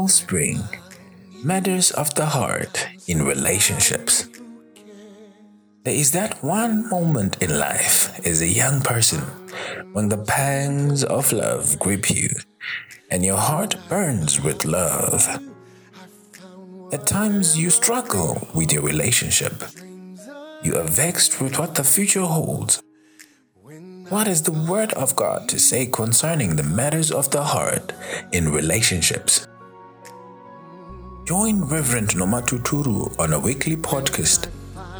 Wellspring Matters of the Heart in Relationships. There is that one moment in life as a young person when the pangs of love grip you and your heart burns with love. At times you struggle with your relationship. You are vexed with what the future holds. What is the Word of God to say concerning the matters of the heart in relationships? Join Reverend Noma Tuturu on a weekly podcast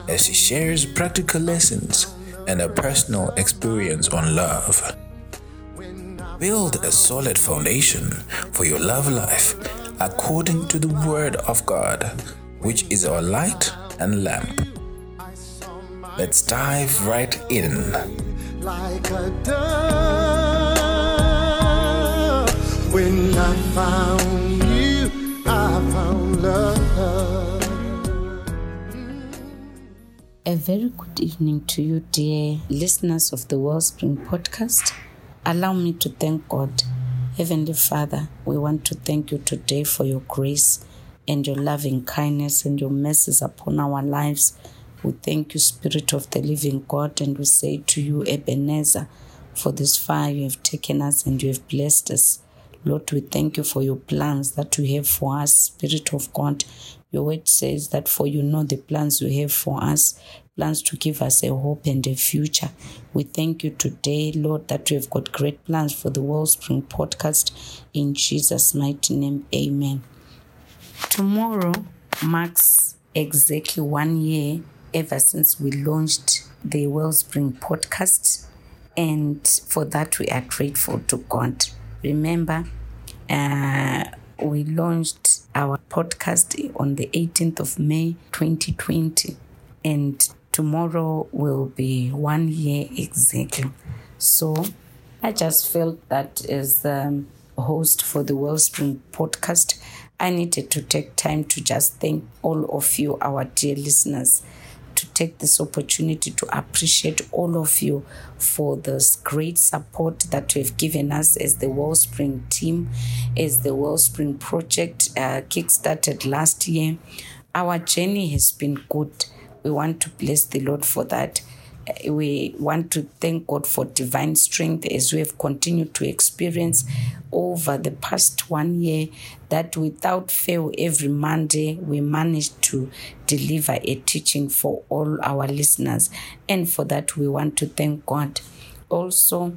as he shares practical lessons and a personal experience on love. Build a solid foundation for your love life according to the Word of God, which is our light and lamp. Let's dive right in. Like a dove, when I found A very good evening to you, dear listeners of the Wellspring podcast. Allow me to thank God. Heavenly Father, we want to thank you today for your grace and your loving kindness and your mercies upon our lives. We thank you, Spirit of the living God, and we say to you, Ebenezer, for this fire you have taken us and you have blessed us. Lord, we thank you for your plans that you have for us, Spirit of God. Your word says that for you know the plans you have for us, plans to give us a hope and a future. We thank you today, Lord, that you have got great plans for the Wellspring podcast. In Jesus' mighty name, amen. Tomorrow marks exactly one year ever since we launched the Wellspring podcast, and for that we are grateful to God. Remember, uh, we launched our podcast on the 18th of May 2020, and tomorrow will be one year exactly. So I just felt that as the host for the Wellspring podcast, I needed to take time to just thank all of you, our dear listeners take this opportunity to appreciate all of you for this great support that you have given us as the Wellspring team, as the Wellspring project uh, kickstarted last year. Our journey has been good. We want to bless the Lord for that we want to thank God for divine strength as we have continued to experience over the past one year that without fail every Monday we managed to deliver a teaching for all our listeners. And for that we want to thank God. Also,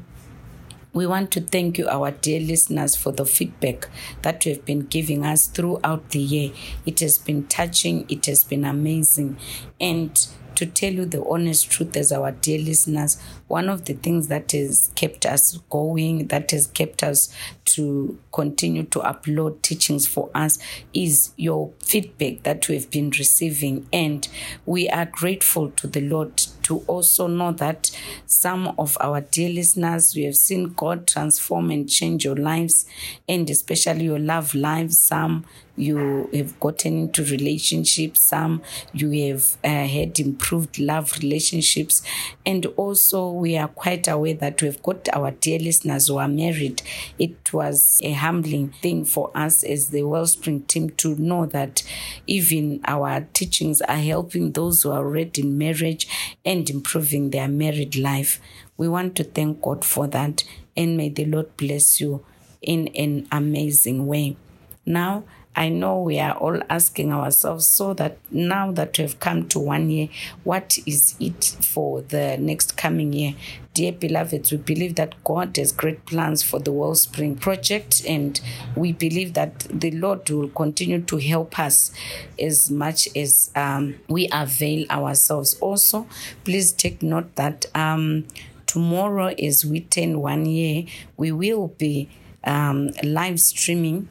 we want to thank you, our dear listeners, for the feedback that you have been giving us throughout the year. It has been touching, it has been amazing. And to tell you the honest truth as our dear listeners, one of the things that has kept us going, that has kept us to continue to upload teachings for us is your feedback that we've been receiving. And we are grateful to the Lord to also know that some of our dear listeners, we have seen God transform and change your lives, and especially your love lives. Some you have gotten into relationships, some you have uh, had improved love relationships, and also we are quite aware that we've got our dear listeners who are married. It was a humbling thing for us as the Wellspring team to know that even our teachings are helping those who are already in marriage and improving their married life. We want to thank God for that, and may the Lord bless you in an amazing way. Now, I know we are all asking ourselves so that now that we have come to one year, what is it for the next coming year? Dear beloveds, we believe that God has great plans for the Wellspring project, and we believe that the Lord will continue to help us as much as um, we avail ourselves. Also, please take note that um, tomorrow, as we turn one year, we will be um, live streaming.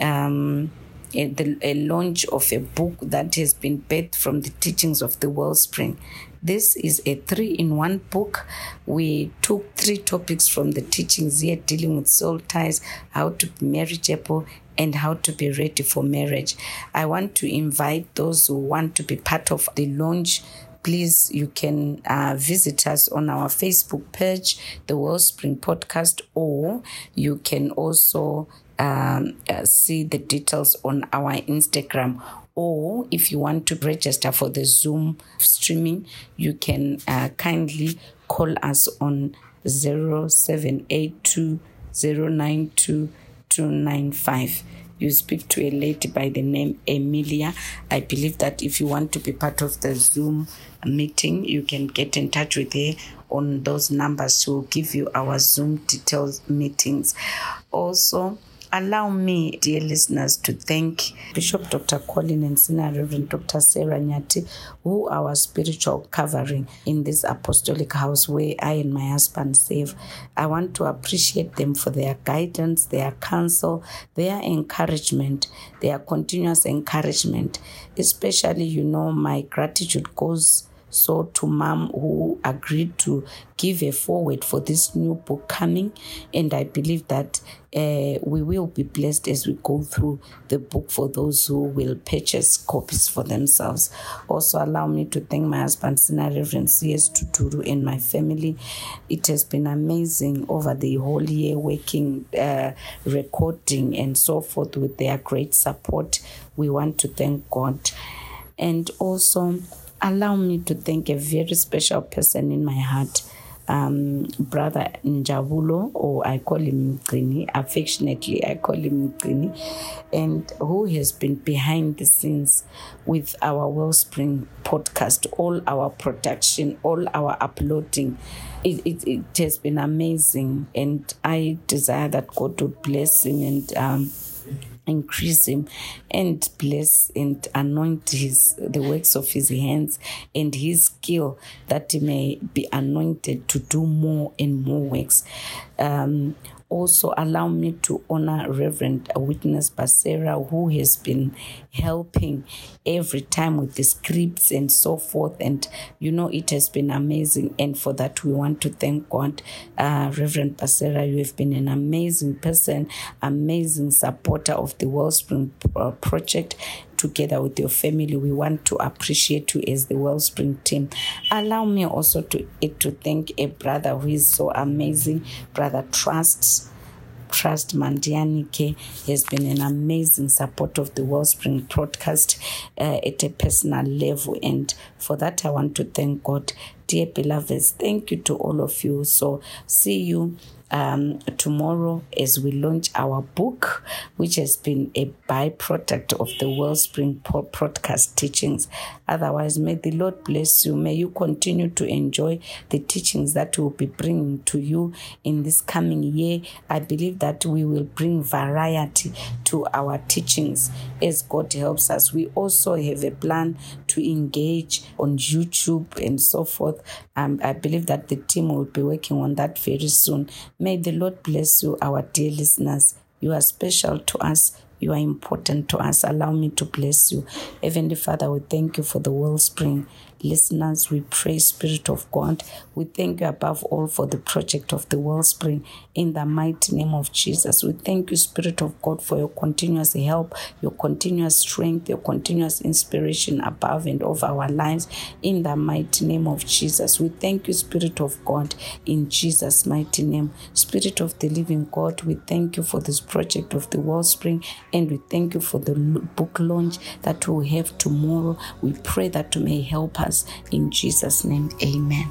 Um, the, a launch of a book that has been birthed from the teachings of the Wellspring. This is a three in one book. We took three topics from the teachings here dealing with soul ties, how to be marriageable, and how to be ready for marriage. I want to invite those who want to be part of the launch please you can uh, visit us on our facebook page the wellspring podcast or you can also um, uh, see the details on our Instagram. Or if you want to register for the Zoom streaming, you can uh, kindly call us on 0782 092 295 you speak to a lady by the name Emilia. I believe that if you want to be part of the Zoom meeting, you can get in touch with her on those numbers. She will give you our Zoom details meetings. Also, Allow me, dear listeners, to thank Bishop Dr. Colin and Senior Reverend Dr. Sarah Nyati, who are our spiritual covering in this apostolic house where I and my husband serve. I want to appreciate them for their guidance, their counsel, their encouragement, their continuous encouragement. Especially, you know, my gratitude goes so to mom who agreed to give a forward for this new book coming. And i believe that uh, we will be blessed as we go through the book for those who will purchase copies for themselves. Also allow me to thank my husband senior reverend cs tuturu and my family. It has been amazing over the whole year working uh, recording and so forth with their great support. We want to thank god. And also allow me to thank a very special person in my heart, um, Brother Njabulo, or I call him Mgrini, affectionately I call him Mgrini, and who has been behind the scenes with our Wellspring podcast, all our production, all our uploading. It, it, it has been amazing, and I desire that God would bless him and um, increase him and bless and anoint his the works of his hands and his skill that he may be anointed to do more and more works. Um, also allow me to honor Reverend Witness Basera, who has been helping every time with the scripts and so forth. And you know, it has been amazing. And for that, we want to thank God. Uh, Reverend Basera, you have been an amazing person, amazing supporter of the Wellspring uh, Project together with your family. We want to appreciate you as the Wellspring team. Allow me also to to thank a brother who is so amazing, Brother Trust. Trust Mandianike has been an amazing support of the Wellspring broadcast uh, at a personal level. And for that, I want to thank God. Dear beloveds, thank you to all of you. So, see you um, tomorrow as we launch our book, which has been a byproduct of the Wellspring podcast teachings. Otherwise, may the Lord bless you. May you continue to enjoy the teachings that we'll be bringing to you in this coming year. I believe that we will bring variety to our teachings as God helps us. We also have a plan to engage on YouTube and so forth. Um, I believe that the team will be working on that very soon. May the Lord bless you, our dear listeners. You are special to us. You are important to us. Allow me to bless you. Heavenly Father, we thank you for the wellspring listeners. We pray, Spirit of God. We thank you above all for the project of the wellspring in the mighty name of Jesus. We thank you, Spirit of God, for your continuous help, your continuous strength, your continuous inspiration above and over our lives in the mighty name of Jesus. We thank you, Spirit of God, in Jesus' mighty name. Spirit of the living God, we thank you for this project of the wellspring and we thank you for the book launch that we'll have tomorrow. We pray that you may help us in Jesus' name. Amen.